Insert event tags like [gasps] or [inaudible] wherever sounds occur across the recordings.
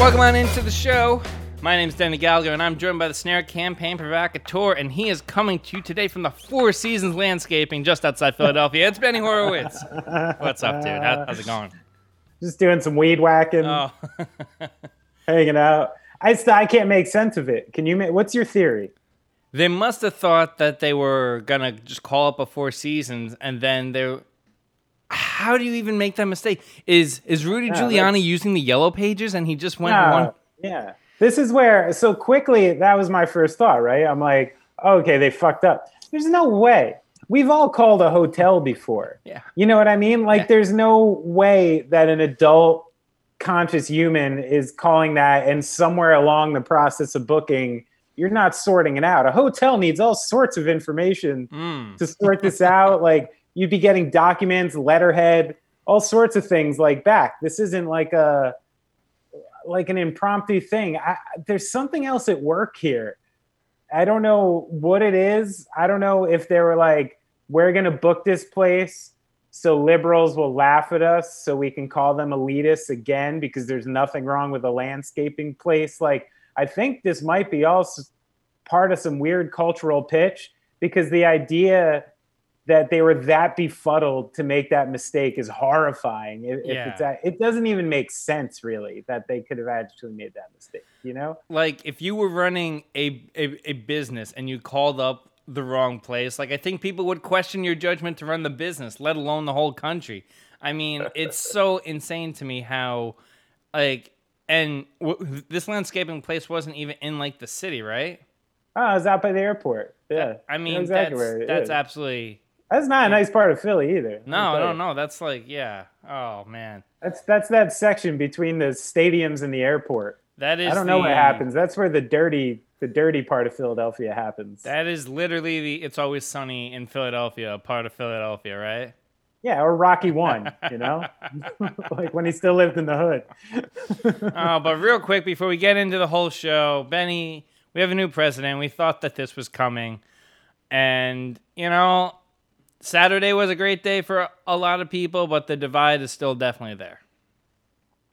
Welcome on into the show. My name is Danny Gallagher, and I'm joined by the Snare Campaign Provocateur, and he is coming to you today from the Four Seasons Landscaping just outside Philadelphia. It's Benny Horowitz. [laughs] What's up, dude? How, how's it going? Just doing some weed whacking, Oh, [laughs] hanging out. I I can't make sense of it. Can you make? What's your theory? they must have thought that they were gonna just call up a Four Seasons, and then they. How do you even make that mistake? Is is Rudy Yeah, Giuliani using the yellow pages, and he just went No, one? yeah. This is where so quickly that was my first thought, right? I'm like, okay, they fucked up. There's no way. We've all called a hotel before. Yeah. You know what I mean? Like Yeah. there's no way that an adult conscious human is calling that and somewhere along the process of booking you're not sorting it out. A hotel needs all sorts of information Mm. to sort this out. Like you'd be getting documents, letterhead, all sorts of things like back. This isn't like a like an impromptu thing. I, there's something else at work here. I don't know what it is. I don't know if they were like, we're gonna book this place so liberals will laugh at us so we can call them elitists again because there's nothing wrong with a landscaping place. Like I think this might be also part of some weird cultural pitch because the idea that they were that befuddled to make that mistake is horrifying. If, if Yeah. it's that, it doesn't even make sense really that they could have actually made that mistake. You know? like if you were running a, a, a business and you called up the wrong place like i think people would question your judgment to run the business let alone the whole country i mean it's [laughs] so insane to me how like and w- this landscaping place wasn't even in like the city right ah, Oh, I was out by the airport. Yeah, i mean exactly that's that's absolutely That's not a nice part of Philly either. no Let me tell no you. no that's like yeah oh man That's that's that section between the stadiums and the airport. that is I don't know what happens. That's where the dirty the dirty part of Philadelphia happens. that is literally the it's always sunny in philadelphia part of philadelphia right yeah, or Rocky [laughs] One, you know, [laughs] like when he still lived in the hood. [laughs] uh, but real quick before we get into the whole show, Benny, we have a new president. We thought that this was coming, and you know, Saturday was a great day for a lot of people, but the divide is still definitely there.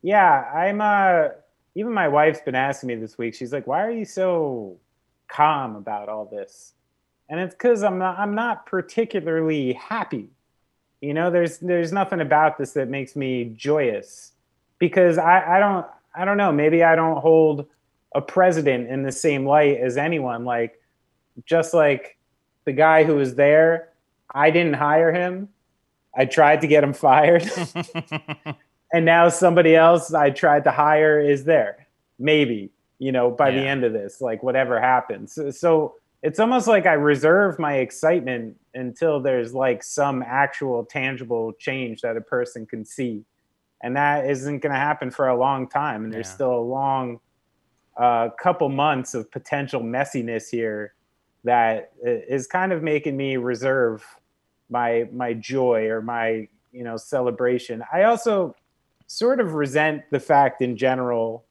Yeah, I'm. uh Even my wife's been asking me this week. She's like, "Why are you so calm about all this?" And it's because I'm not. I'm not particularly happy. You know, there's there's nothing about this that makes me joyous because I I don't I don't know. Maybe I don't hold a president in the same light as anyone. Like, just like the guy who was there, I didn't hire him. I tried to get him fired. [laughs] and now somebody else I tried to hire is there. Maybe, you know, by the end of this, like whatever happens. So, so it's almost like I reserve my excitement until there's like some actual tangible change that a person can see. And that isn't going to happen for a long time. And there's Yeah. still a long uh, couple months of potential messiness here that is kind of making me reserve my my joy or my you know celebration. I also sort of resent the fact in general,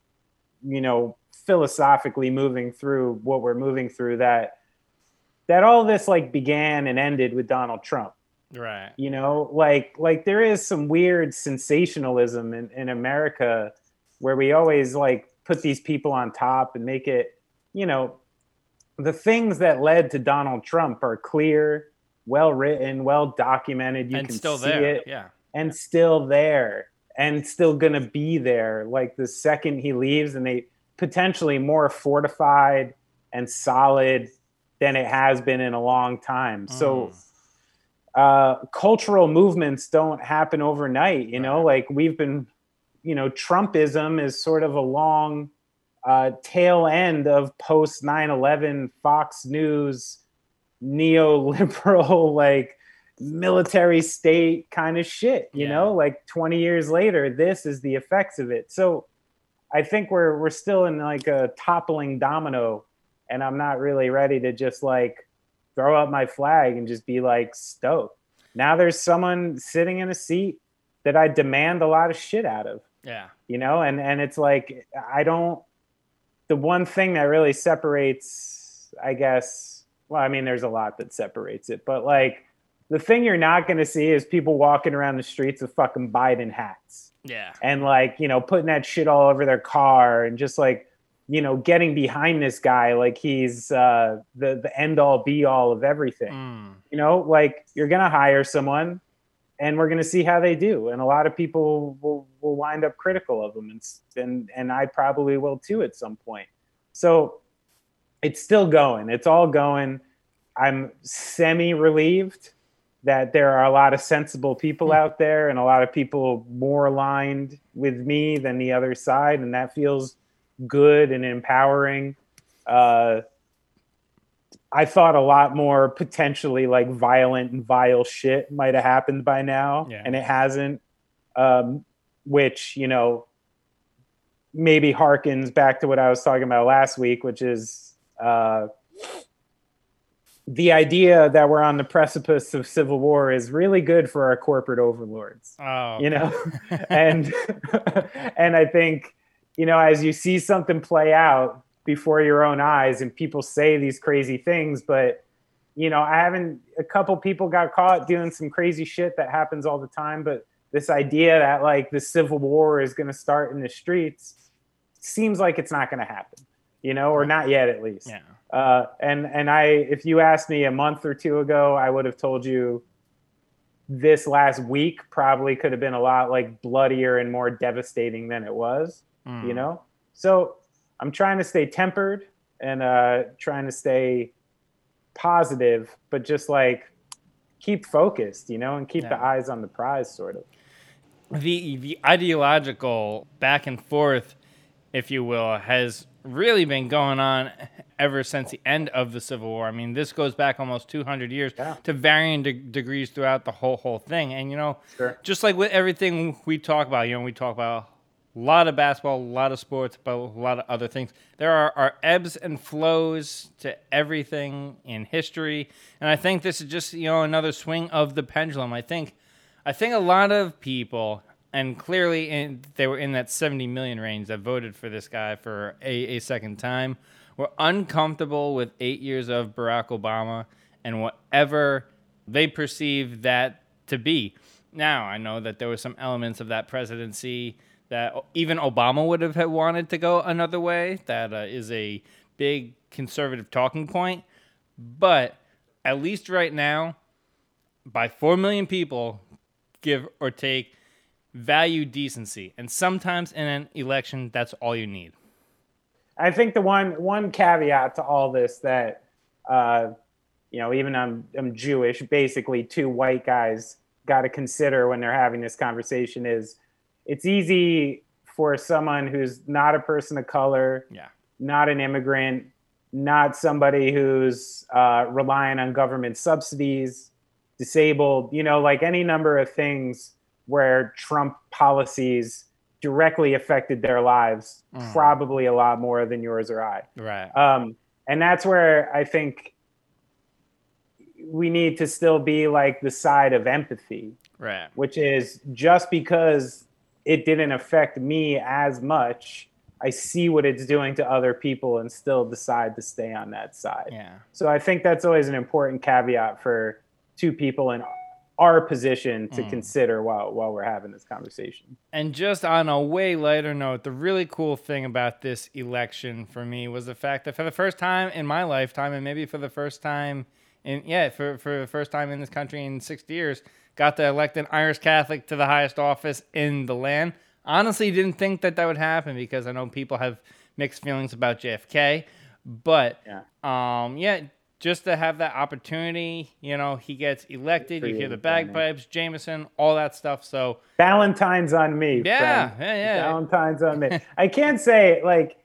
you know, philosophically moving through what we're moving through that that all this like began and ended with Donald Trump. right. You know, like like there is some weird sensationalism in, in America where we always like put these people on top and make it, you know, the things that led to Donald Trump are clear, well written, well documented. You and can still see there. it Yeah. and still there and still gonna be there like the second he leaves and they potentially more fortified and solid than it has been in a long time so Mm. uh cultural movements don't happen overnight you know Right. like we've been you know trumpism is sort of a long uh tail end of post 9-11 fox news neoliberal [laughs] like military state kind of shit you Yeah. know like 20 years later this is the effects of it so i think we're we're still in like a toppling domino and i'm not really ready to just like throw up my flag and just be like stoked now there's someone sitting in a seat that i demand a lot of shit out of Yeah. you know and and it's like i don't the one thing that really separates i guess well i mean there's a lot that separates it but like the thing you're not going to see is people walking around the streets with fucking Biden hats Yeah. and like you know putting that shit all over their car and just like you know getting behind this guy like he's uh, the the end all be all of everything. Mm. You know, like you're gonna hire someone, and we're gonna see how they do. And a lot of people will will wind up critical of them, and and and I probably will too at some point. So it's still going. It's all going. I'm semi relieved that there are a lot of sensible people out there and a lot of people more aligned with me than the other side, and that feels good and empowering. Uh, I thought a lot more potentially like violent and vile shit might have happened by now, Yeah. and it hasn't. Um, which you know maybe harkens back to what I was talking about last week, which is uh, the idea that we're on the precipice of civil war is really good for our corporate overlords Oh. you know [laughs] and [laughs] and i think you know as you see something play out before your own eyes and people say these crazy things but you know i haven't a couple people got caught doing some crazy shit that happens all the time but this idea that like the civil war is going to start in the streets seems like it's not going to happen you know or not yet at least Yeah. uh, and and I, if you asked me a month or two ago, I would have told you this last week probably could have been a lot like bloodier and more devastating than it was. Mm. You know, so I'm trying to stay tempered and uh, trying to stay positive, but just like keep focused, you know, and keep the eyes on the prize, sort of. the the ideological back and forth, if you will, has really been going on ever since the end of the Civil War. I mean, this goes back almost 200 years Yeah. to varying de- degrees throughout the whole whole thing. And you know, Sure. just like with everything we talk about, you know, we talk about a lot of basketball, a lot of sports, but a lot of other things. There are, are ebbs and flows to everything in history, and I think this is just you know another swing of the pendulum. I think, I think a lot of people, and clearly in, they were in that 70 million range that voted for this guy for a, a second time, were uncomfortable with eight years of Barack Obama and whatever they perceive that to be. Now, I know that there were some elements of that presidency that even Obama would have wanted to go another way. That uh, is a big conservative talking point. But at least right now, by 4 million people, give or take, value decency. And sometimes in an election, that's all you need. I think the one one caveat to all this that uh, you know, even I'm I'm Jewish, basically two white guys got to consider when they're having this conversation is it's easy for someone who's not a person of color, Yeah. not an immigrant, not somebody who's uh, relying on government subsidies, disabled, you know, like any number of things where Trump policies directly affected their lives, Mm. probably a lot more than yours or I. Right. Um, and that's where I think we need to still be like the side of empathy, right. which is just because it didn't affect me as much, I see what it's doing to other people and still decide to stay on that side. Yeah. So I think that's always an important caveat for two people in our position to Mm. consider while while we're having this conversation. And just on a way lighter note, the really cool thing about this election for me was the fact that for the first time in my lifetime, and maybe for the first time in yeah, for for the first time in this country in 60 years, got to elect an Irish Catholic to the highest office in the land. Honestly, didn't think that that would happen because I know people have mixed feelings about JFK, but Yeah. um, yeah, just to have that opportunity, you know, he gets elected. You hear the bagpipes, Jameson, all that stuff. So Valentine's on me. Yeah, friend. yeah, yeah. Valentine's on me. [laughs] I can't say like,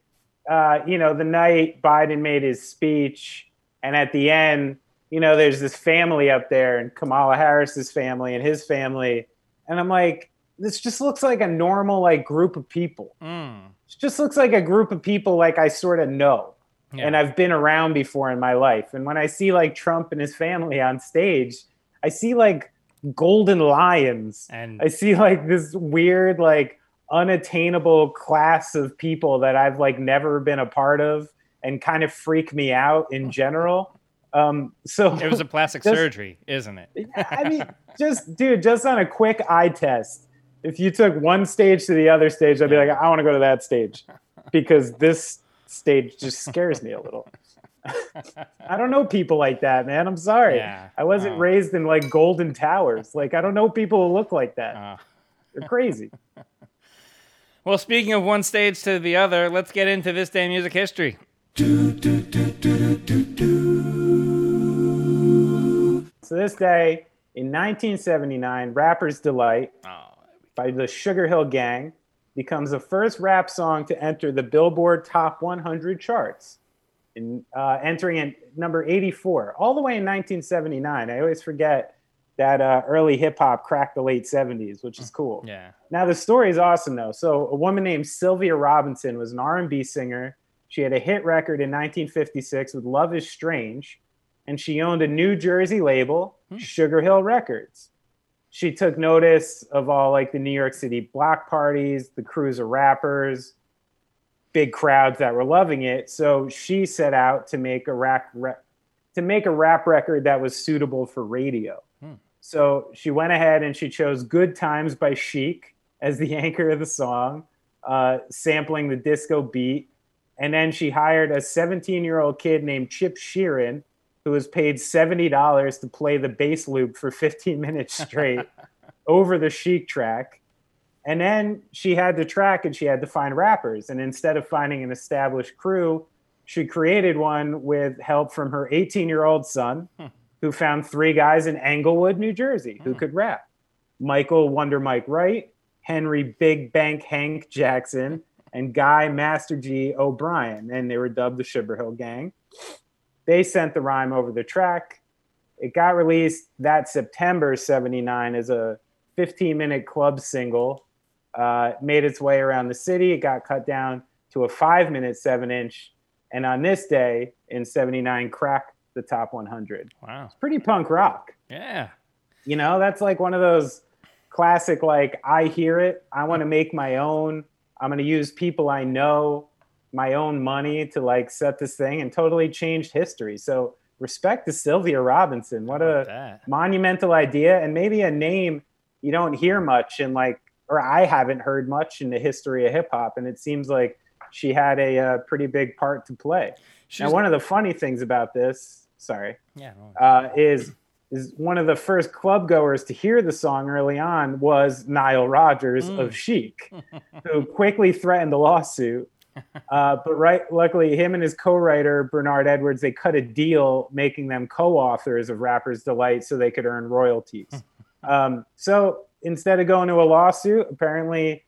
uh, you know, the night Biden made his speech, and at the end, you know, there's this family up there, and Kamala Harris's family and his family, and I'm like, this just looks like a normal like group of people. mm, It just looks like a group of people like I sort of know yeah. and I've been around before in my life. And when I see like Trump and his family on stage, I see like golden lions. and I see like this weird, like unattainable class of people that I've like never been a part of and kind of freak me out in general. Um, so It was a plastic [laughs] Just- surgery, isn't it? I mean, just dude, just on a quick eye test, if you took one stage to the other stage, I'd be like, I want to go to that stage because this stage just scares me a little. [laughs] I don't know people like that, man. I'm sorry. Yeah. I wasn't Oh. raised in like golden towers. Like I don't know people who look like that. Uh, They're crazy. [laughs] well, speaking of one stage to the other, let's get into this day in music history. So this day in 1979, Rapper's Delight Oh, by the Sugar Hill Gang becomes the first rap song to enter the Billboard Top 100 charts, in, uh, entering at number 84, all the way in 1979. I always forget that uh, early hip hop cracked the late 70s, which is cool. yeah. Now the story is awesome though. So a woman named Sylvia Robinson was an R&B singer. She had a hit record in 1956 with "Love Is Strange," and she owned a New Jersey label, Sugar Hill Records. She took notice of all like the New York City block parties, the crews of rappers, big crowds that were loving it. So she set out to make a rap re- to make a rap record that was suitable for radio. So she went ahead and she chose Good Times by Chic as the [laughs] anchor of the song, uh, sampling the disco beat. And then she hired a 17 year old kid named Chip Shearin, who was paid $70 to play the bass loop for 15 minutes straight [laughs] over the Chic track. And then she had the track and she had to find rappers. And instead of finding an established crew, she created one with help from her 18 year old son, hmm. who found three guys in Englewood, New Jersey, who hmm. could rap Michael Wonder Mike Wright, Henry Big Bank Hank Jackson, and Guy Master Gee O'Brien. And they were dubbed the Sugar Hill Gang. They sent the rhyme over the track. It got released that September 79 as a 15 minute club single. Uh, made its way around the city. It got cut down to a five minute seven inch. And on this day in 79, cracked the top 100. Wow. It's pretty punk rock. Yeah. You know, that's like one of those classic, like, I hear it. I want to make my own. I'm going to use people I know, my own money to like set this thing and totally changed history. So, respect to Sylvia Robinson. What a that? monumental idea and maybe a name you don't hear much in like or i haven't heard much in the history of hip-hop and it seems like she had a, uh pretty big part to play She's, now one of the funny things about this sorry yeah. uh, is is one of the first club goers to hear the song early on was Nile Rodgers Mm. of Chic, [laughs] who quickly threatened a lawsuit. Uh, but right, luckily, him and his co-writer Bernard Edwards they cut a deal, making them co-authors of Rapper's Delight, so they could earn royalties. [laughs] um, so instead of going to a lawsuit, apparently,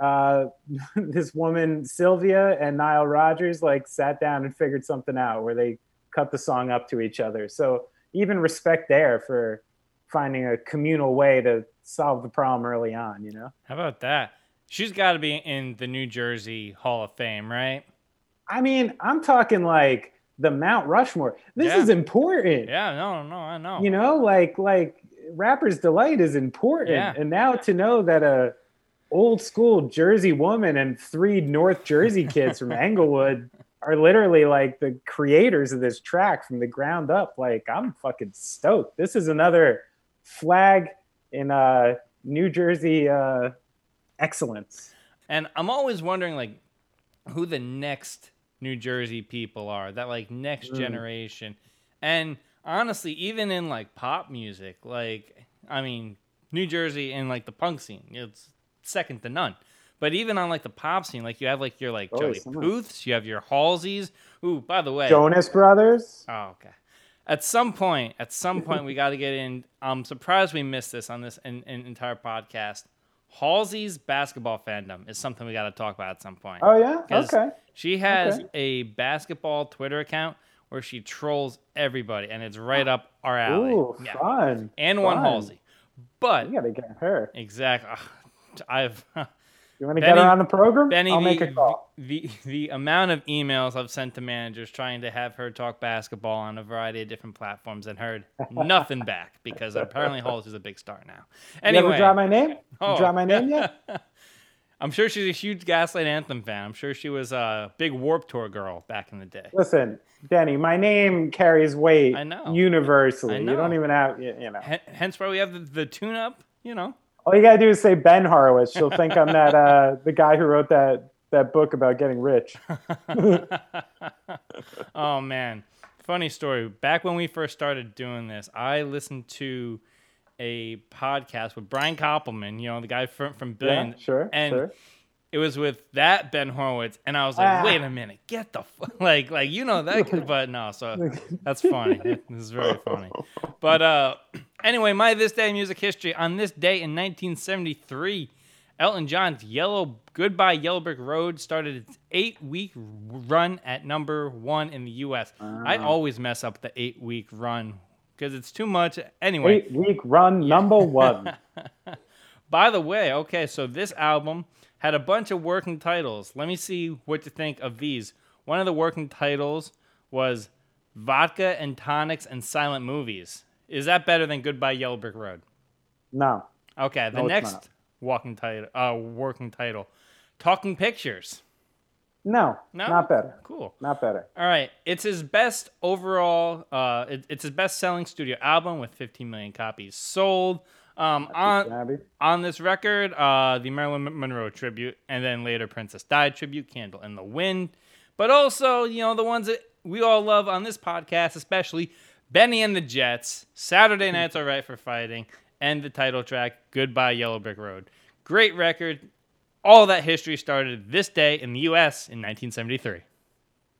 uh, [laughs] this woman Sylvia and Nile Rodgers like sat down and figured something out where they cut the song up to each other. So even respect there for finding a communal way to solve the problem early on, you know? How about that? She's got to be in the New Jersey Hall of Fame, right? I mean, I'm talking like the Mount Rushmore. This Yeah. is important. Yeah. No. No. I know. You know, like like Rapper's Delight is important. Yeah. And now to know that a old school Jersey woman and three North Jersey kids from [laughs] Englewood are literally like the creators of this track from the ground up. Like I'm fucking stoked. This is another flag in uh New Jersey uh excellence. And I'm always wondering, like, who the next New Jersey people are, that like next Mm. generation. And honestly, even in like pop music, like, I mean, New Jersey and like the punk scene, it's second to none. But even on like the pop scene, like you have like your like Oh, Joey Booths, you have your Halseys. Ooh, by the way, Jonas Brothers. Oh, okay. At some point, at some point, we got to get in. I'm surprised we missed this on this in, in entire podcast. Halsey's basketball fandom is something we got to talk about at some point. Oh yeah, Okay. She has Okay. a basketball Twitter account where she trolls everybody, and it's right [gasps] up our alley. Ooh, Yeah. fun. And one. Halsey. But You gotta get her. exactly, I've [laughs] You want to get her on the program? Benny, I'll the, make a call. the the amount of emails I've sent to managers trying to have her talk basketball on a variety of different platforms and heard nothing back because apparently Halls is a big star now. you ever Anyway, drop my name? You Oh. drop my name yet? [laughs] I'm sure she's a huge Gaslight Anthem fan. I'm sure she was a big Warped Tour girl back in the day. Listen, Denny, my name carries weight I know. universally. I You don't even have, you, you know. H- hence why we have the, the tune up, you know. All you gotta do is say Ben Horowitz. She'll think I'm that uh, the guy who wrote that that book about getting rich. [laughs] oh man, funny story. Back when we first started doing this, I listened to a podcast with Brian Koppelman, you know, the guy from from Billion. Yeah, sure, and sure. It was with that Ben Horowitz, and I was like, Ah. wait a minute, get the f-. [laughs] like like you know that, [laughs] but no, so [laughs] that's funny. This is very funny. But uh, [clears throat] anyway, my this day in music history on this day in 1973. Elton John's Yellow Goodbye Yellow Brick Road started its eight week run at number one in the US. I always mess up the eight week run because it's too much. Anyway, Eight week run number one. by the way, okay, so this album had a bunch of working titles. Let me see what you think of these. One of the working titles was Vodka and Tonics and Silent Movies. Is that better than Goodbye Yellow Brick Road? No, Okay, the No, next walking title, uh, working title, Talking Pictures. no, No? not better. Cool. Not better. All right, it's his best overall. Uh, it, it's his best-selling studio album with 15 million copies sold. Um, on on this record, uh, the Marilyn Monroe tribute, and then later Princess Di tribute, Candle in the Wind, but also you know the ones that we all love on this podcast, especially Bennie and the Jets, Saturday Nights All Right for Fighting, and the title track Goodbye Yellow Brick Road. Great record. All that history started this day in the U.S. in 1973.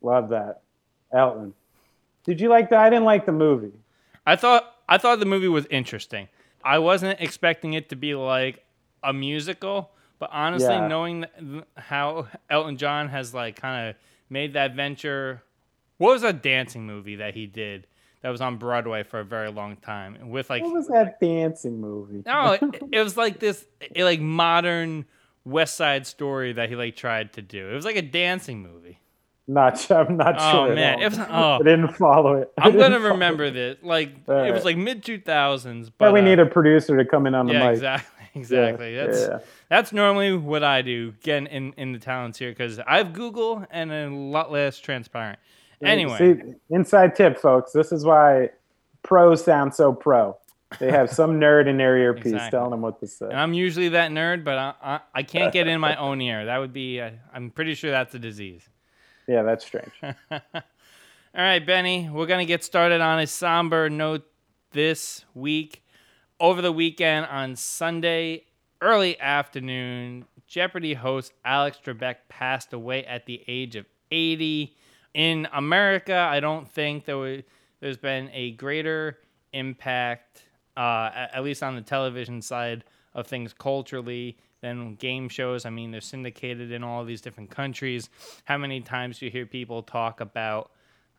Love that. Elton. Did you like that? I didn't like the movie. I thought I thought the movie was interesting. I wasn't expecting it to be like a musical, but honestly, Yeah. knowing th- how Elton John has like kind of made that venture, what was a dancing movie that he did that was on Broadway for a very long time with like What was that dancing movie? no, it, [laughs] it was like this eh, like modern West Side Story that he like tried to do. It was like a dancing movie. Not sure. [laughs] I'm not Oh sure. man, was oh. I didn't follow it. I I'm [laughs] didn't gonna remember this. Like All it was like mid 2000s. But But we uh, need a producer to come in on the yeah, mic. exactly, [laughs] exactly. Yeah, that's yeah. that's normally what I do. Getting in in the talents here because I have Google and a lot less transparent. Anyway, See, inside tip, folks. This is why pros sound so pro. They have some nerd in their earpiece Exactly. telling them what to say. and I'm usually that nerd, but I I, I can't get in my own ear. That would be. I'm pretty sure that's a disease. Yeah, that's strange. [laughs] All right, Benny, we're going to get started on a somber note this week. Over the weekend on Sunday, early afternoon, Jeopardy host Alex Trebek passed away at the age of 80. In America, I don't think there was, there's been a greater impact, uh, at, at least on the television side of things culturally, than game shows. I mean, they're syndicated in all these different countries. How many times do you hear people talk about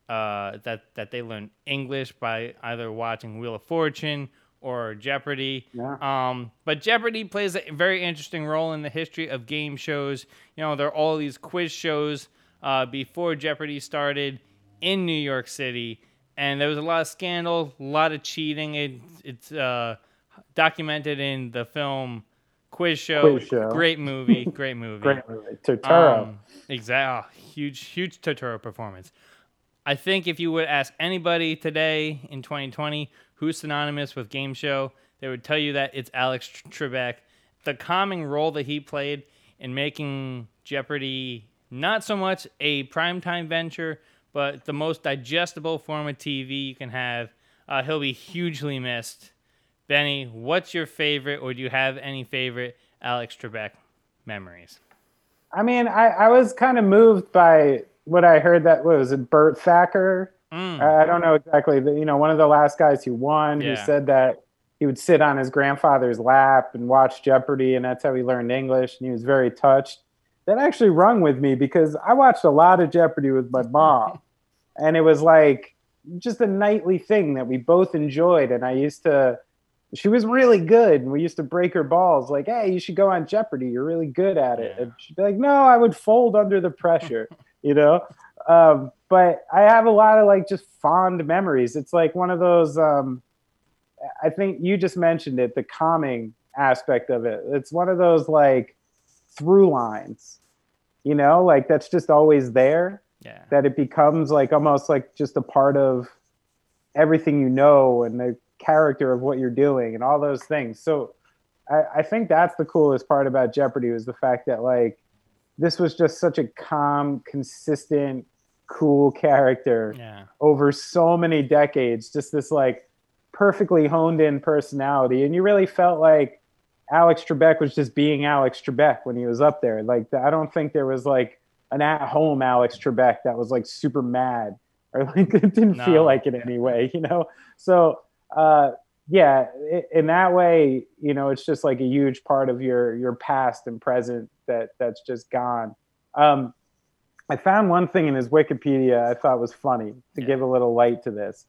uh, that that they learn English by either watching Wheel of Fortune or Jeopardy. Yeah. Um, but Jeopardy plays a very interesting role in the history of game shows. You know, there are all these quiz shows uh, before Jeopardy started in New York City, and there was a lot of scandal, a lot of cheating. It, it's uh, documented in the film Quiz Show. Quiz Show. Great movie, [laughs] great movie. Great movie. Turturro. Um, exactly. huge, huge Turturro performance. I think if you would ask anybody today in 2020 who's synonymous with game show, they would tell you that it's Alex Trebek. The calming role that he played in making Jeopardy not so much a primetime venture, but the most digestible form of TV you can have. Uh, he'll be hugely missed. Benny, what's your favorite, or do you have any favorite Alex Trebek memories? I mean, I, I was kind of moved by what I heard that what was it Burt Thakur? Mm. I I don't know exactly. The, you know, one of the last guys who won, who said that he would sit on his grandfather's lap and watch Jeopardy, and that's how he learned English. And he was very touched. That actually rung with me because I watched a lot of Jeopardy with my mom, [laughs] and it was like just a nightly thing that we both enjoyed. And I used to, she was really good, and we used to break her balls like, "Hey, you should go on Jeopardy. You're really good at it." Yeah. And she'd be like, "No, I would fold under the pressure," [laughs] you know. Um, but I have a lot of like just fond memories. It's like one of those. Um, I think you just mentioned it, the calming aspect of it. It's one of those like through lines. You know, like that's just always there. Yeah. That it becomes like almost like just a part of everything you know and the character of what you're doing and all those things. So I, I think that's the coolest part about Jeopardy was the fact that like this was just such a calm, consistent, cool character Yeah. over so many decades. Just this like perfectly honed in personality, and you really felt like Alex Trebek was just being Alex Trebek when he was up there. Like I don't think there was like an at home Alex Trebek that was like super mad or like it [laughs] didn't No. feel like it anyway, you know. So uh, yeah, in that way, you know, it's just like a huge part of your your past and present that that's just gone. Um, I found one thing in his Wikipedia I thought was funny to Yeah. give a little light to this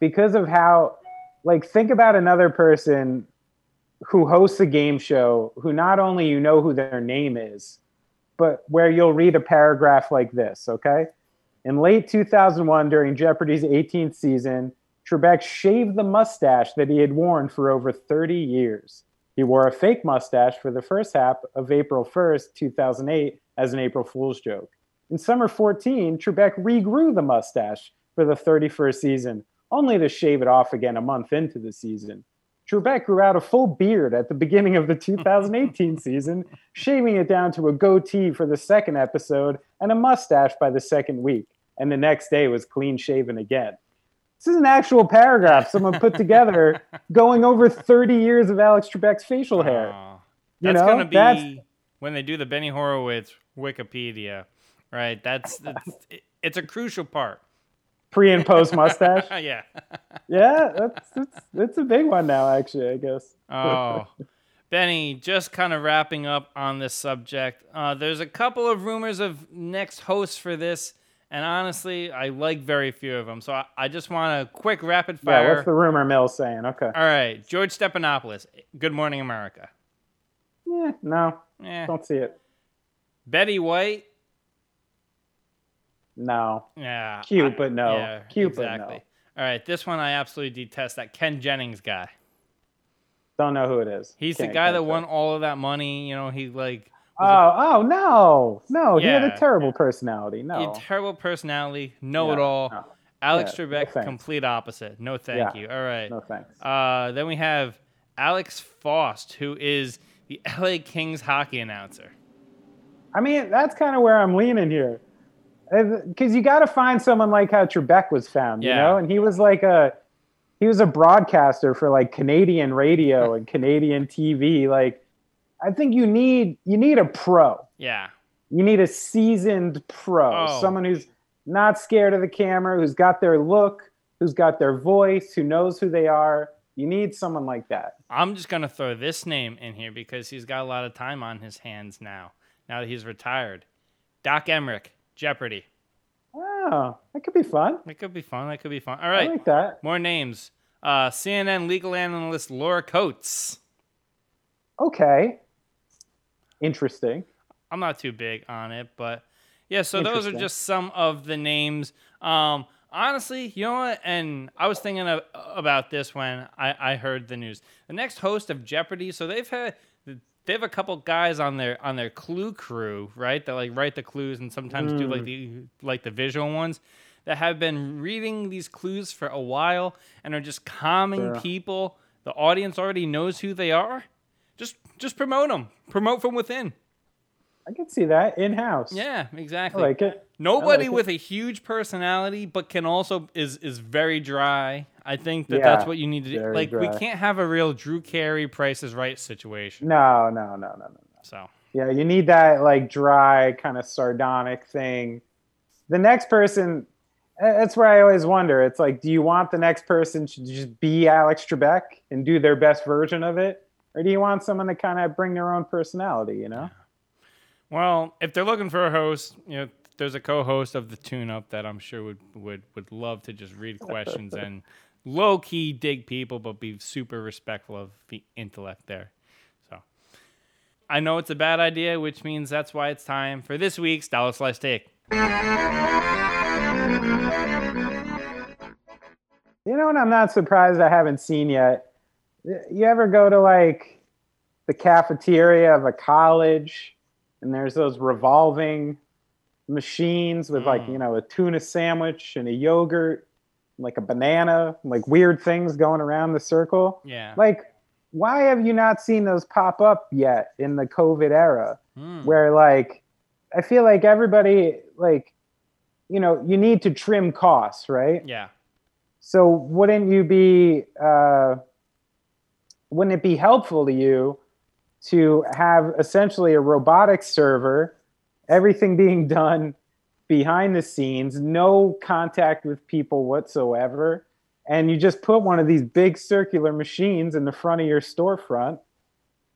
because of how, like, think about another person who hosts a game show who not only you know who their name is, but where you'll read a paragraph like this, okay? In late 2001, during Jeopardy's 18th season, Trebek shaved the mustache that he had worn for over 30 years. He wore a fake mustache for the first half of April 1st, 2008, as an April Fool's joke. In summer 14, Trebek regrew the mustache for the 31st season, only to shave it off again a month into the season. Trebek grew out a full beard at the beginning of the [laughs] 2018 season, shaving it down to a goatee for the second episode and a mustache by the second week, and the next day was clean shaven again. This is an actual paragraph someone put together [laughs] going over 30 years of Alex Trebek's facial hair. Oh, You that's know, gonna be that's- when they do the Benny Horowitz Wikipedia, right? That's, that's it- it's a crucial part. Pre and post [laughs] mustache. yeah. Yeah, that's, that's, that's a big one now, actually, I guess. Oh, [laughs] Benny, just kind of wrapping up on this subject. Uh, there's a couple of rumors of next hosts for this, and honestly, I like very few of them. So I, I just want a quick rapid fire. Yeah, what's the rumor mill saying? Okay. All right, George Stephanopoulos, Good Morning America. Yeah, no, Yeah. don't see it. Betty White. No. Yeah. Cute, I- but no. Yeah, Cute, but exactly. no. All right, this one I absolutely detest. That Ken Jennings guy. Don't know who it is. He's the Can't- guy that won all of that money. You know, he like Oh, oh no, no! He had a terrible personality. No, terrible personality, know it all. no, Alex Yeah, Trebek, thanks. complete opposite. No, thank Yeah. you. All right. no thanks. Uh, then we have Alex Faust, who is the [laughs] LA Kings hockey announcer. I mean, that's kind of where I'm leaning here, because you got to find someone like how Trebek was found, you know, and he was like a he was a broadcaster for like Canadian radio [laughs] and Canadian TV. Like, I think you need you need a pro. Yeah. You need a seasoned pro, Oh. someone who's not scared of the camera, who's got their look, who's got their voice, who knows who they are. You need someone like that. I'm just gonna throw this name in here because he's got a lot of time on his hands now. Now that he's retired, Doc Emrick, Jeopardy. Oh, that could be fun. That could be fun. That could be fun. All right. I like that. more names. Uh, CNN legal analyst Laura Coates. Okay. Interesting. I'm not too big on it, but yeah. So those are just some of the names. Um, honestly, you know what? And I was thinking of, about this when I, I heard the news. The next host of Jeopardy. So they've had they have a couple guys on their on their clue crew, right? That like write the clues and sometimes do Mm. like the like the visual ones. That have been reading these clues for a while and are just calming Yeah. people. The audience already knows who they are. Just just promote them. Promote from within. I can see that in house. Yeah, exactly. I like it. Nobody like it. with a huge personality, but can also is is very dry. I think that Yeah, that's what you need to do. Like we can't have a real Drew Carey Price is Right situation. No, no, no, no, no. So Yeah, you need that like dry, kind of sardonic thing. The next person, that's where I always wonder. It's like, do you want the next person to just be Alex Trebek and do their best version of it? Or do you want someone to kind of bring their own personality, you know? well, if they're looking for a host, you know, there's a co-host of the Tune Up that I'm sure would would would love to just read questions [laughs] and low key dig people, but be super respectful of the intellect there. So I know it's a bad idea, which means that's why it's time for this week's Dollar Slice Take. You know what I'm not surprised I haven't seen yet? You ever go to like the cafeteria of a college and there's those revolving machines with like Mm. you know a tuna sandwich and a yogurt, like a banana, like weird things going around the circle. Yeah. Like, why have you not seen those pop up yet in the COVID era? Mm. Where like, I feel like everybody like, you know, you need to trim costs, right? Yeah. So wouldn't you be uh, wouldn't it be helpful to you to have essentially a robotic server, everything being [laughs] done behind the scenes, no contact with people whatsoever, and you just put one of these big circular machines in the front of your storefront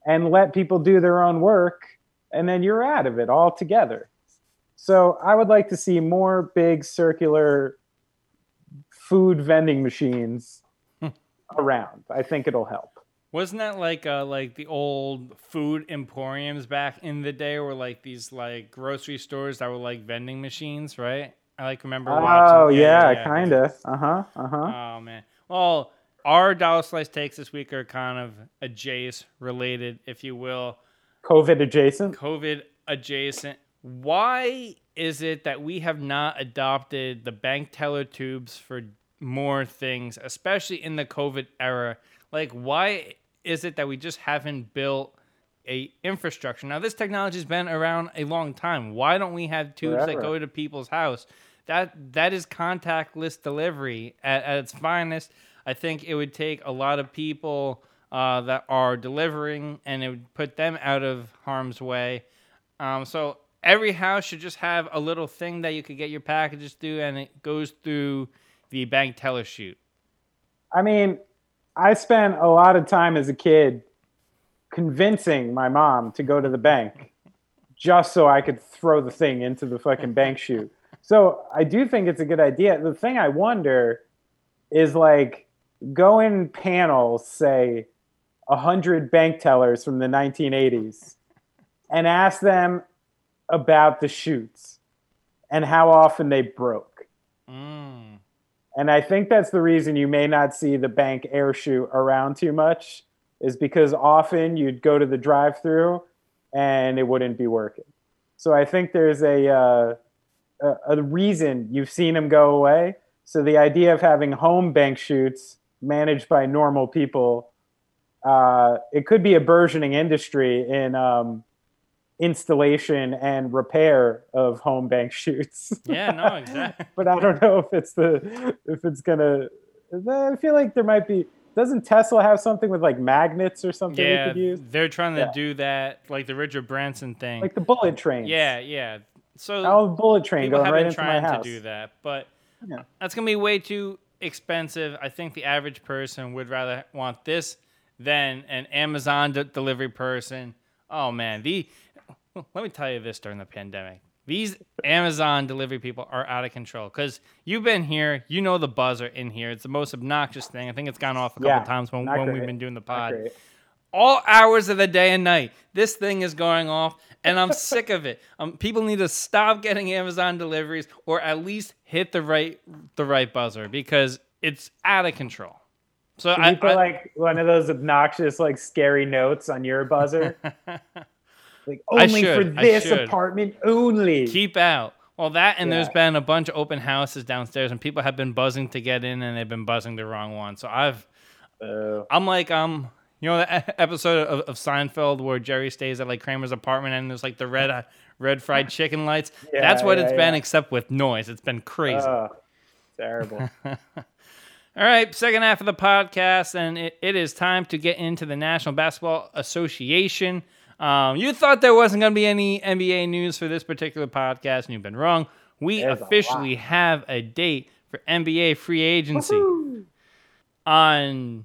and let people do their own work, and then you're out of it altogether. So I would like to see more big circular food vending machines hmm. around. I think it'll help. Wasn't that like uh like the old food emporiums back in the day were like these like grocery stores that were like vending machines, right? I like remember watching. Oh yeah, kind of. Uh huh. Uh huh. Oh man. Well, our dollar slice takes this week are kind of adjacent related, if you will. COVID adjacent. COVID adjacent. Why is it that we have not adopted the bank teller tubes for more things, especially in the COVID era? Like, why is it that we just haven't built a infrastructure? Now, this technology has been around a long time. Why don't we have tubes that go to people's house? That that is contactless delivery at, at its finest. I think it would take a lot of people uh, that are delivering, and it would put them out of harm's way. Um, so every house should just have a little thing that you could get your packages through, and it goes through the bank teller chute. I mean, I spent a lot of time as a kid convincing my mom to go to the bank just so I could throw the thing into the fucking bank chute. So I do think it's a good idea. The thing I wonder is like go in panels, say a hundred bank tellers from the 1980s, and ask them about the chutes and how often they broke. Mm. And I think that's the reason you may not see the bank air chute around too much, is because often you'd go to the drive through and it wouldn't be working. So I think there's a, uh, a, a reason you've seen them go away. So the idea of having home bank chutes managed by normal people, uh, it could be a burgeoning industry in um, installation and repair of home bank chutes. Yeah, no, [laughs] exactly. but I don't know if it's the if it's gonna. I feel like there might be. Doesn't Tesla have something with like magnets or something we yeah, could use, they're trying to Yeah. do that, like the Richard Branson thing. like the bullet train. yeah, yeah. So Oh, bullet train going right into my trying house. to do that, but Yeah. that's gonna be way too expensive. I think the average person would rather want this than an Amazon de- delivery person. Oh man, the [laughs] let me tell you this during the pandemic. These Amazon delivery people are out of control because you've been here, you know the buzzer in here. It's the most obnoxious thing. I think it's gone off a couple Yeah, times when, when we've been doing the pod all hours of the day and night. This thing is going off, and I'm [laughs] sick of it. Um, people need to stop getting Amazon deliveries, or at least hit the right the right buzzer because it's out of control. So Can I, you put I- like one of those obnoxious, like scary notes on your buzzer? [laughs] like only for should, I this apartment only. keep out. Well, that and there's been a bunch of open houses downstairs, and people have been buzzing to get in, and they've been buzzing the wrong one. So I've Oh. I'm like um. You know the episode of, of Seinfeld where Jerry stays at like Kramer's apartment and there's like the red red fried [laughs] chicken lights. Yeah, That's what yeah, it's been, except with noise. It's been crazy. Oh, terrible. [laughs] All right, second half of the podcast, and it, it is time to get into the National Basketball Association. Um, you thought there wasn't going to be any NBA news for this particular podcast, and you've been wrong. We There's officially lot. have a date for NBA free agency. Woo. On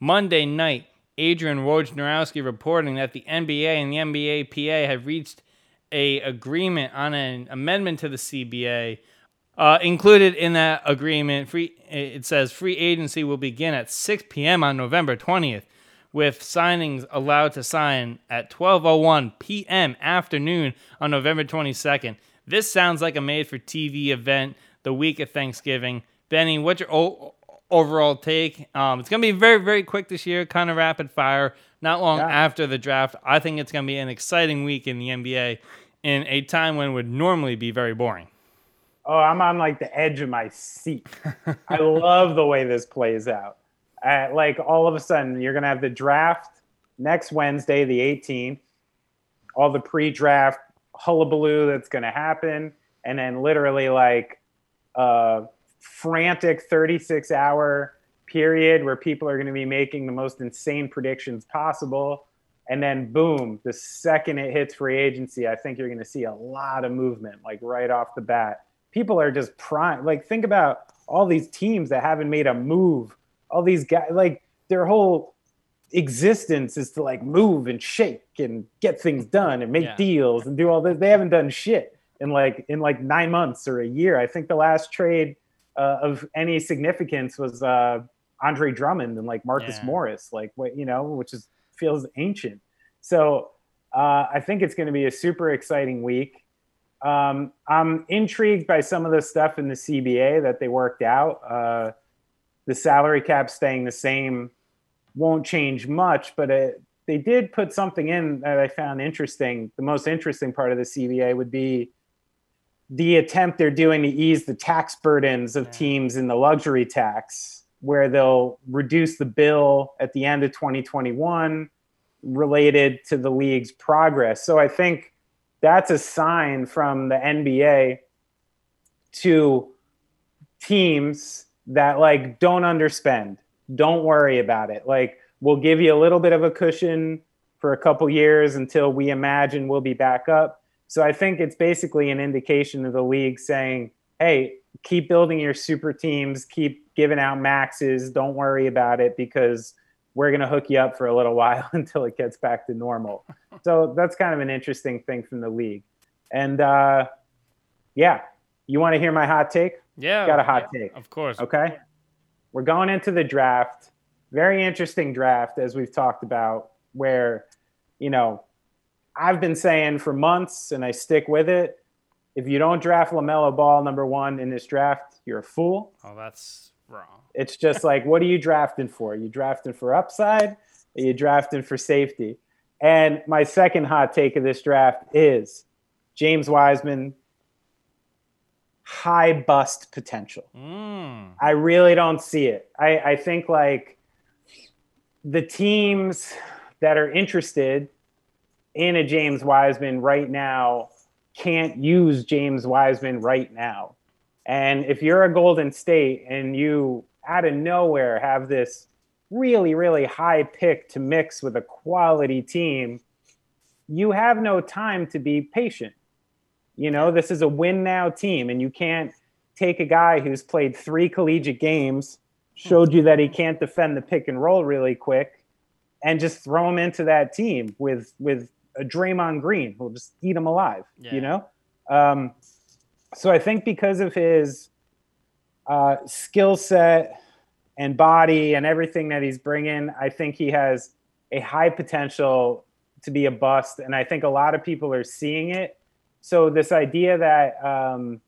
Monday night, Adrian Wojnarowski reporting that the NBA and the NBA PA have reached a agreement on an amendment to the CBA. Uh, included in that agreement, free it says free agency will begin at 6 p.m. on November 20th, with signings allowed to sign at 12:01 p.m. afternoon on November 22nd. This sounds like a made-for-TV event the week of Thanksgiving. Benny, what's your o- overall take? Um, it's gonna be very, very quick this year, kind of rapid fire. not long Yeah. after the draft. I think it's going to be an exciting week in the NBA in a time when it would normally be very boring. Oh, I'm on like the edge of my seat. [laughs] I love the way this plays out. Like all of a sudden, you're gonna have the draft next Wednesday, the 18th. All the pre-draft hullabaloo that's gonna happen, and then literally like a frantic 36-hour period where people are gonna be making the most insane predictions possible. And then boom, the second it hits free agency, I think you're gonna see a lot of movement, like right off the bat people are just prime. Like, think about all these teams that haven't made a move. All these guys, like, their whole existence is to like move and shake and get things done and make Yeah. deals and do all this. They haven't done shit in like in like nine months or a year. I think the last trade uh, of any significance was uh, Andre Drummond and like Marcus Yeah. Morris, like what you know, which is feels ancient. So uh, I think it's going to be a super exciting week. Um, I'm intrigued by some of the stuff in the CBA that they worked out. The salary cap staying the same won't change much, but it, they did put something in that I found interesting. The most interesting part of the CBA would be the attempt they're doing to ease the tax burdens of teams in the luxury tax, where they'll reduce the bill at the end of 2021 related to the league's progress. So I think that's a sign from the NBA to teams that like don't underspend. Don't worry about it. Like we'll give you a little bit of a cushion for a couple years until we imagine we'll be back up. So I think it's basically an indication of the league saying, "Hey, keep building your super teams, keep giving out maxes, don't worry about it because we're going to hook you up for a little [laughs] while until it gets back to normal." [laughs] so that's kind of an interesting thing from the league. And uh yeah, you want to hear my hot take? Yeah. Got a hot take. Of course. Okay. We're going into the draft. Very interesting draft, as we've talked about, where, you know, I've been saying for months and I stick with it. If you don't draft LaMelo Ball number one in this draft, you're a fool. Oh, that's wrong. It's just like, what are you drafting for? Are you drafting for upside? Are you drafting for safety? And my second hot take of this draft is James Wiseman, high bust potential. Mm. I really don't see it. I, I think like the teams that are interested in a James Wiseman right now can't use James Wiseman right now. And if you're a Golden State and you out of nowhere have this really, really high pick to mix with a quality team, you have no time to be patient. You know, this is a win now team, and you can't take a guy who's played three collegiate games, showed you that he can't defend the pick and roll really quick, and just throw him into that team with with a Draymond Green who'll just eat him alive. Yeah. You know, um, so I think because of his uh, skill set and body and everything that he's bringing, I think he has a high potential to be a bust, and I think a lot of people are seeing it. So this idea that um,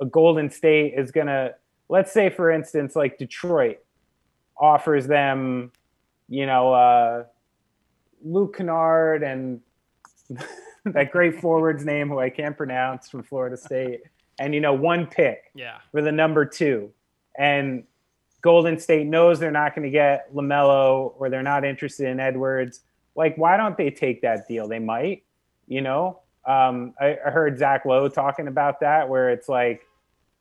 a Golden State is going to, let's say, for instance, like Detroit offers them, you know, uh, Luke Kennard and [laughs] that great forward's name who I can't pronounce from Florida State, and you know, one pick Yeah. for the number two, and Golden State knows they're not going to get Lamelo or they're not interested in Edwards. Like, why don't they take that deal? They might, you know. Um, I, I heard Zach Lowe talking about that, where it's like,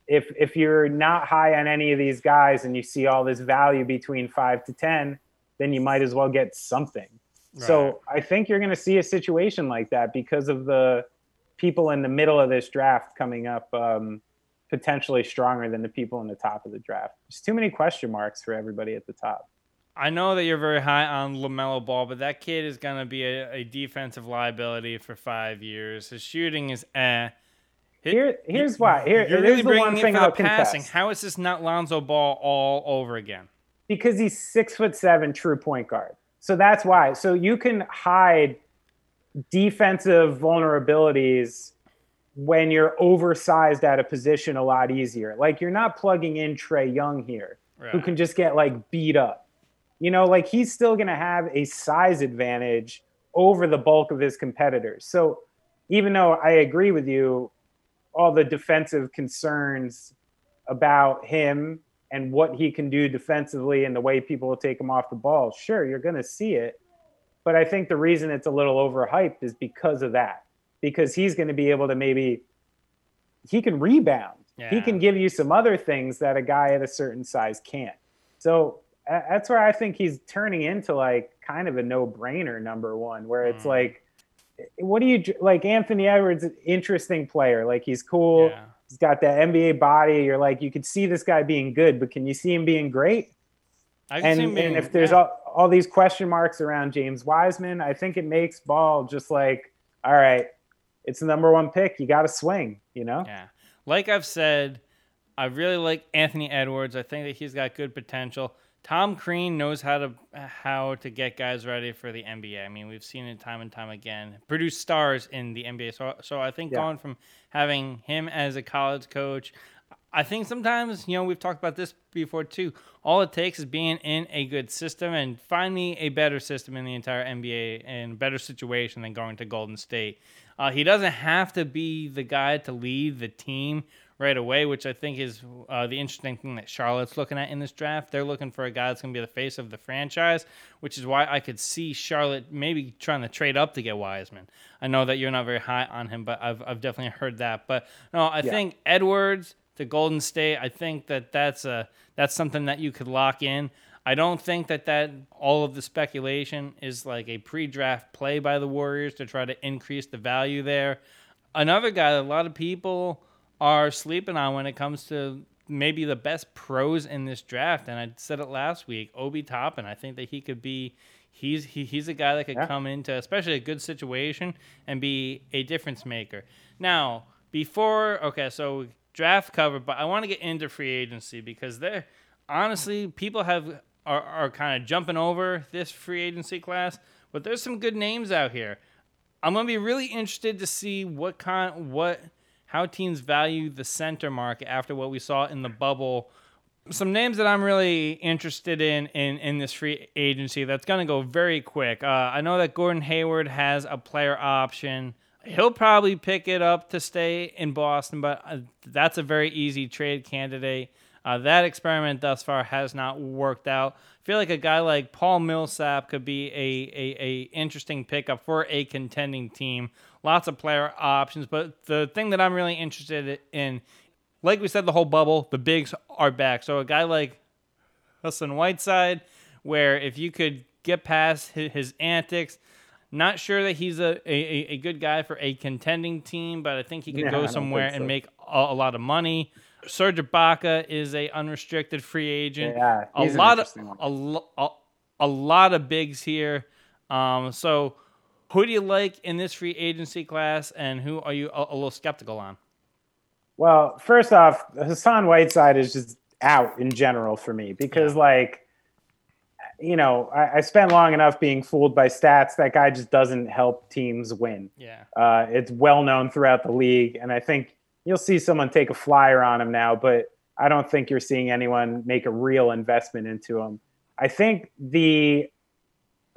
if if you're not high on any of these guys and you see all this value between five to ten, then you might as well get something. So I think you're going to see a situation like that because of the people in the middle of this draft coming up um, potentially stronger than the people in the top of the draft. There's too many question marks for everybody at the top. I know that you're very high on Lamelo Ball, but that kid is gonna be a, a defensive liability for five years. His shooting is eh. Here, here's why. Here, You're here's really the one bringing it thing for I'll the passing. contest. How is this not Lonzo Ball all over again? because he's six foot seven, true point guard. So that's why. So you can hide defensive vulnerabilities when you're oversized at a position a lot easier. Like you're not plugging in Trae Young here, who can just get like beat up. You know, like he's still going to have a size advantage over the bulk of his competitors. So even though I agree with you, all the defensive concerns about him and what he can do defensively and the way people will take him off the ball, sure, you're going to see it. But I think the reason it's a little overhyped is because of that, because he's going to be able to maybe he can rebound. Yeah. He can give you some other things that a guy at a certain size can't. So that's where I think he's turning into like kind of a no-brainer number one, where it's mm. like, what do you like? Anthony Edwards, interesting player. Like he's cool. Yeah. He's got that NBA body. You're like, you could see this guy being good, but can you see him being great? and, being, and if there's yeah. all, all these question marks around James Wiseman, I think it makes ball just like, all right, it's the number one pick. You got to swing, you know? Yeah. Like I've said, I really like Anthony Edwards. I think that he's got good potential. Tom Crean knows how to how to get guys ready for the NBA. I mean, we've seen it time and time again. Produce stars in the NBA. So so I think yeah. going from having him as a college coach, I think sometimes, you know, we've talked about this before too. All it takes is being in a good system and find me a better system in the entire NBA and better situation than going to Golden State. Uh, he doesn't have to be the guy to lead the team right away, which I think is uh, the interesting thing that Charlotte's looking at in this draft. They're looking for a guy that's going to be the face of the franchise, which is why I could see Charlotte maybe trying to trade up to get Wiseman. I know that you're not very high on him, but I've, I've definitely heard that. But no, I yeah. think Edwards to Golden State, I think that that's a that's something that you could lock in. I don't think that that all of the speculation is like a pre-draft play by the Warriors to try to increase the value there. Another guy that a lot of people are sleeping on when it comes to maybe the best pros in this draft. And I said it last week, Obi Toppin. I think that he could be. He's he, he's a guy that could yeah. come into especially a good situation and be a difference maker. Now, before okay, so draft cover, but I want to get into free agency because there honestly people have are, are kind of jumping over this free agency class, but there's some good names out here. I'm gonna be really interested to see what kind what how teams value the center market after what we saw in the bubble. Some names that I'm really interested in in, in this free agency that's going to go very quick. Uh, I know that Gordon Hayward has a player option. He'll probably pick it up to stay in Boston, but uh, that's a very easy trade candidate. Uh, that experiment thus far has not worked out. I feel like a guy like Paul Millsap could be a, a, a interesting pickup for a contending team lots of player options. But the thing that I'm really interested in, like we said, the whole bubble, the bigs are back. So a guy like Hassan Whiteside, where if you could get past his, antics, not sure that he's a, a, a, good guy for a contending team, but I think he could yeah, go somewhere so. and make a, a, lot of money. Serge Ibaka is a unrestricted free agent. Yeah, a lot of a, a, a lot of bigs here. Um, so who do you like in this free agency class, and who are you a, a little skeptical on? Well, first off, Hassan Whiteside is just out in general for me because, yeah. like, you know, I, I spent long enough being fooled by stats. That guy just doesn't help teams win. Yeah, uh, it's well known throughout the league, and I think you'll see someone take a flyer on him now, but I don't think you're seeing anyone make a real investment into him. I think the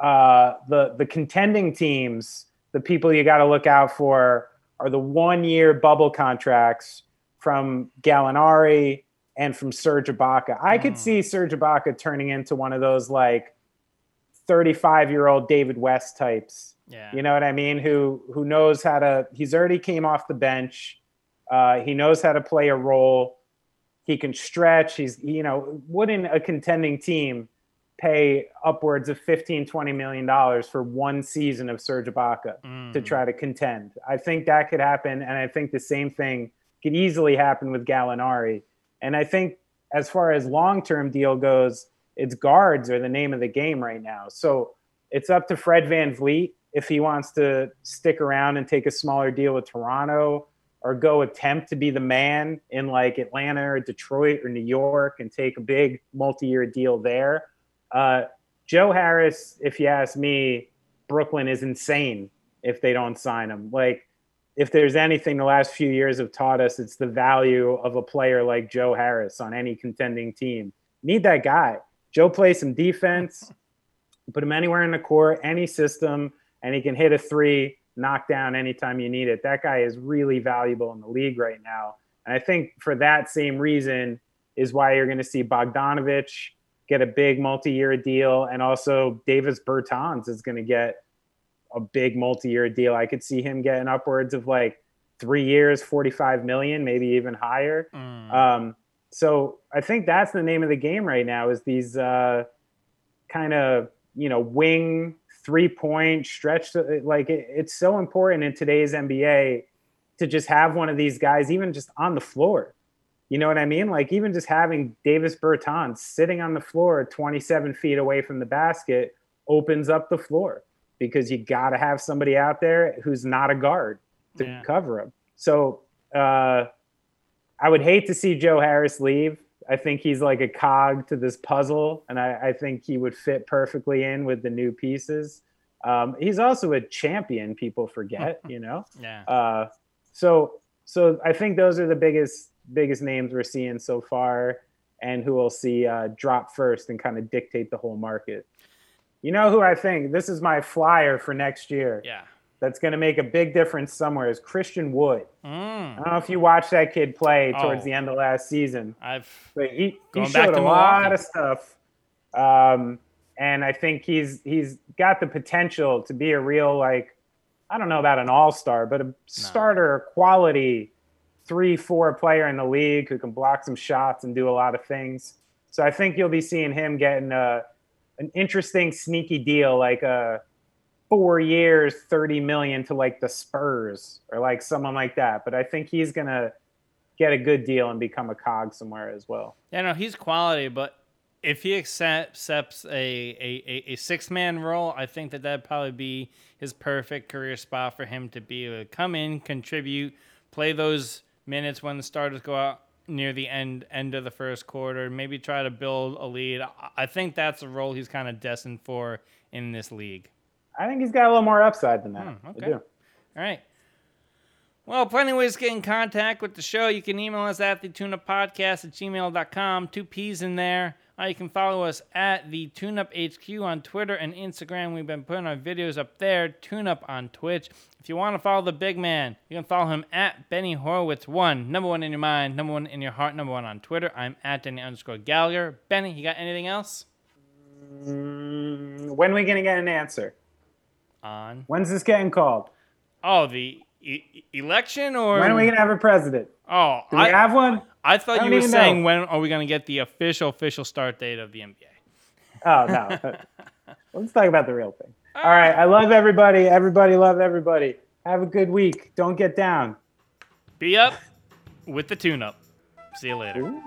uh, the the contending teams, the people you got to look out for are the one year bubble contracts from Gallinari and from Serge Ibaka. I mm. could see Serge Ibaka turning into one of those like 35 year old David West types. Yeah. You know what I mean? Who who knows how to he's already came off the bench. Uh, he knows how to play a role. He can stretch. He's you know, wouldn't a contending team pay upwards of 15 20 million dollars for one season of Serge Ibaka mm. to try to contend. I think that could happen and I think the same thing could easily happen with Gallinari. And I think as far as long-term deal goes, it's guards are the name of the game right now. So it's up to Fred Van VanVleet if he wants to stick around and take a smaller deal with Toronto or go attempt to be the man in like Atlanta or Detroit or New York and take a big multi-year deal there uh, Joe Harris, if you ask me, Brooklyn is insane if they don't sign him. Like, if there's anything the last few years have taught us, it's the value of a player like Joe Harris on any contending team. Need that guy. Joe plays some defense, put him anywhere in the court, any system, and he can hit a three, knock down anytime you need it. That guy is really valuable in the league right now. And I think for that same reason is why you're going to see Bogdanovich get a big multi-year deal, and also Davis Bertans is going to get a big multi-year deal. I could see him getting upwards of like three years, 45 million, maybe even higher. Mm. Um, so I think that's the name of the game right now is these uh, kind of, you know, wing three point stretch. Like it, it's so important in today's NBA to just have one of these guys, even just on the floor. You know what I mean? Like even just having Davis Bertans sitting on the floor 27 feet away from the basket opens up the floor because you got to have somebody out there who's not a guard to yeah. cover him. So uh, I would hate to see Joe Harris leave. I think he's like a cog to this puzzle, and I, I think he would fit perfectly in with the new pieces. Um, he's also a champion. People forget, [laughs] you know. yeah. Uh, so, so I think those are the biggest biggest names we're seeing so far, and who we'll see uh, drop first and kind of dictate the whole market. You know who I think? This is my flyer for next year. Yeah that's going to make a big difference somewhere is Christian Wood. Mm. I don't know if you watched that kid play towards oh, the end of last season. I've but he, he showed a lot of stuff, um, and I think he's he's got the potential to be a real like I don't know about an all star, but a no. starter quality three four player in the league who can block some shots and do a lot of things. So I think you'll be seeing him getting a an interesting sneaky deal like a four years, 30 million to like the Spurs or like someone like that. But I think he's going to get a good deal and become a cog somewhere as well. Yeah, no, he's quality, but if he accepts a, a, a, six man role, I think that that'd probably be his perfect career spot for him to be able to come in, contribute, play those minutes when the starters go out near the end end of the first quarter, maybe try to build a lead. I think that's a role he's kind of destined for in this league. I think he's got a little more upside than that. Hmm, okay. All right. Well, plenty of ways to get in contact with the show. You can email us at the tuneup podcast at gmail.com. Two P's in there. Uh, you can follow us at the TuneUp HQ on Twitter and Instagram. We've been putting our videos up there. TuneUp on Twitch. If you want to follow the big man, you can follow him at Benny Horowitz one. Number one in your mind, number one in your heart, number one on Twitter. I'm at Denny underscore Gallagher. Benny, you got anything else? Mm, when are we gonna get an answer? on. When's this getting called? Oh, the e- election or when are we gonna have a president? Oh, do we I, have one? I thought I you were saying know. when are we gonna get the official official start date of the NBA? Oh no. [laughs] Let's talk about the real thing. Ah. All right. I love everybody. Everybody love everybody. Have a good week. Don't get down. Be up with the tune up. See you later. Ooh.